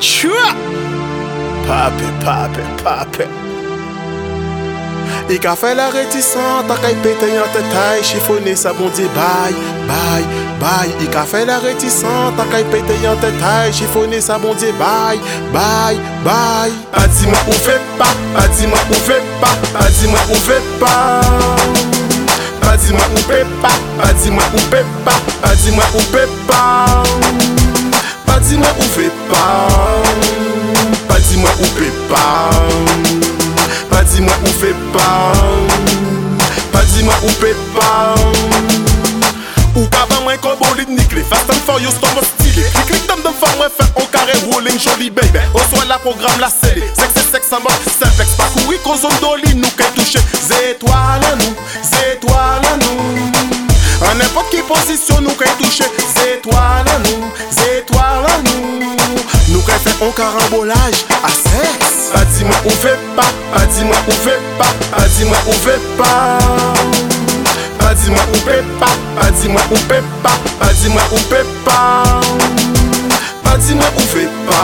Chua! Pape, pape, pape. Il a fait la réticente, a pété en taille, chiffonné sa bon Dieu, bye, bye, bye. Il a fait la réticente, a pété en taille, chiffonné sa bon Dieu, bye, bye, bye. Pas dis-moi où fait pas, pas dis-moi où fait pas, pas dis-moi où fait pas. Pas dis-moi où fait pas, pas dis-moi où fait pas, pas dis-moi où fait pas. Pas dis-moi où fait pas, pas dis-moi où fait pas. Pas dis-moi où fait pas, pas dis-moi où fait pas. Ou pas moins qu'on bolide niqué, fast and furious tombe stylé. Clic clic dam dam fort moins fait on carré rolling joli baby. Reçoit la programme la scellé, sexe sexe en mode simplex. Pas courir qu'aux zone d'oli nous qu'est touché. Zétoiles à posisyon nou kay touche Zetwa lan nou, zetwa lan nou Nou kay fe an karambolaj a seks Pa di mwen ouve pa, pa di mwen ouve pa Pa di mwen ouve pa Pa di mwen ouve pa, pa di mwen ouve pa Pa di mwen ouve pa Pa di mwen ouve pa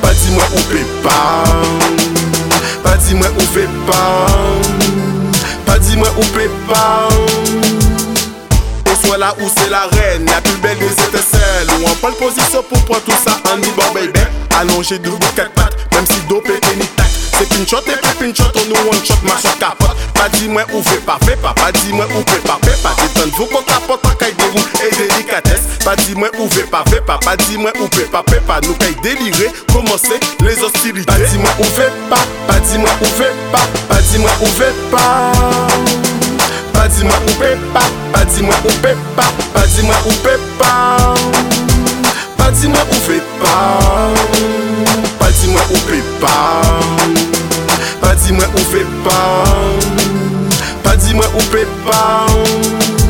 Pa di mwen ouve pa Pa di mwen ouve pa Pa di mwen ouve pa soit là où c'est la reine, la plus belle des étincelles. Où on prend le position pour prendre tout ça en dit bon baby. Allongé debout quatre pattes, même si dopé ni tac. C'est pinchot et puis pinchot, on nous one shot, ma shot capote. Pas dis-moi où fait pas, fait pas, pas dis-moi où fait pas, fait pas. Détendre vous qu'on capote en caille déroule et délicatesse. Pas dis-moi où fait pas, fait pas, pas dis-moi où fait pas, fait pas. Nous caille délirer, commencer les hostilités. Pas dis-moi où fait pas, pas dis-moi où fait pas, pas dis-moi où fait pas. di mwa ou pe pa Pa di mwa ou pe pa Pa di mwa ou pe pa Pa di mwa ou fe pa Pa di mwa ou pe pa Pa di mwa ou fe pa Pa di mwa ou pe pa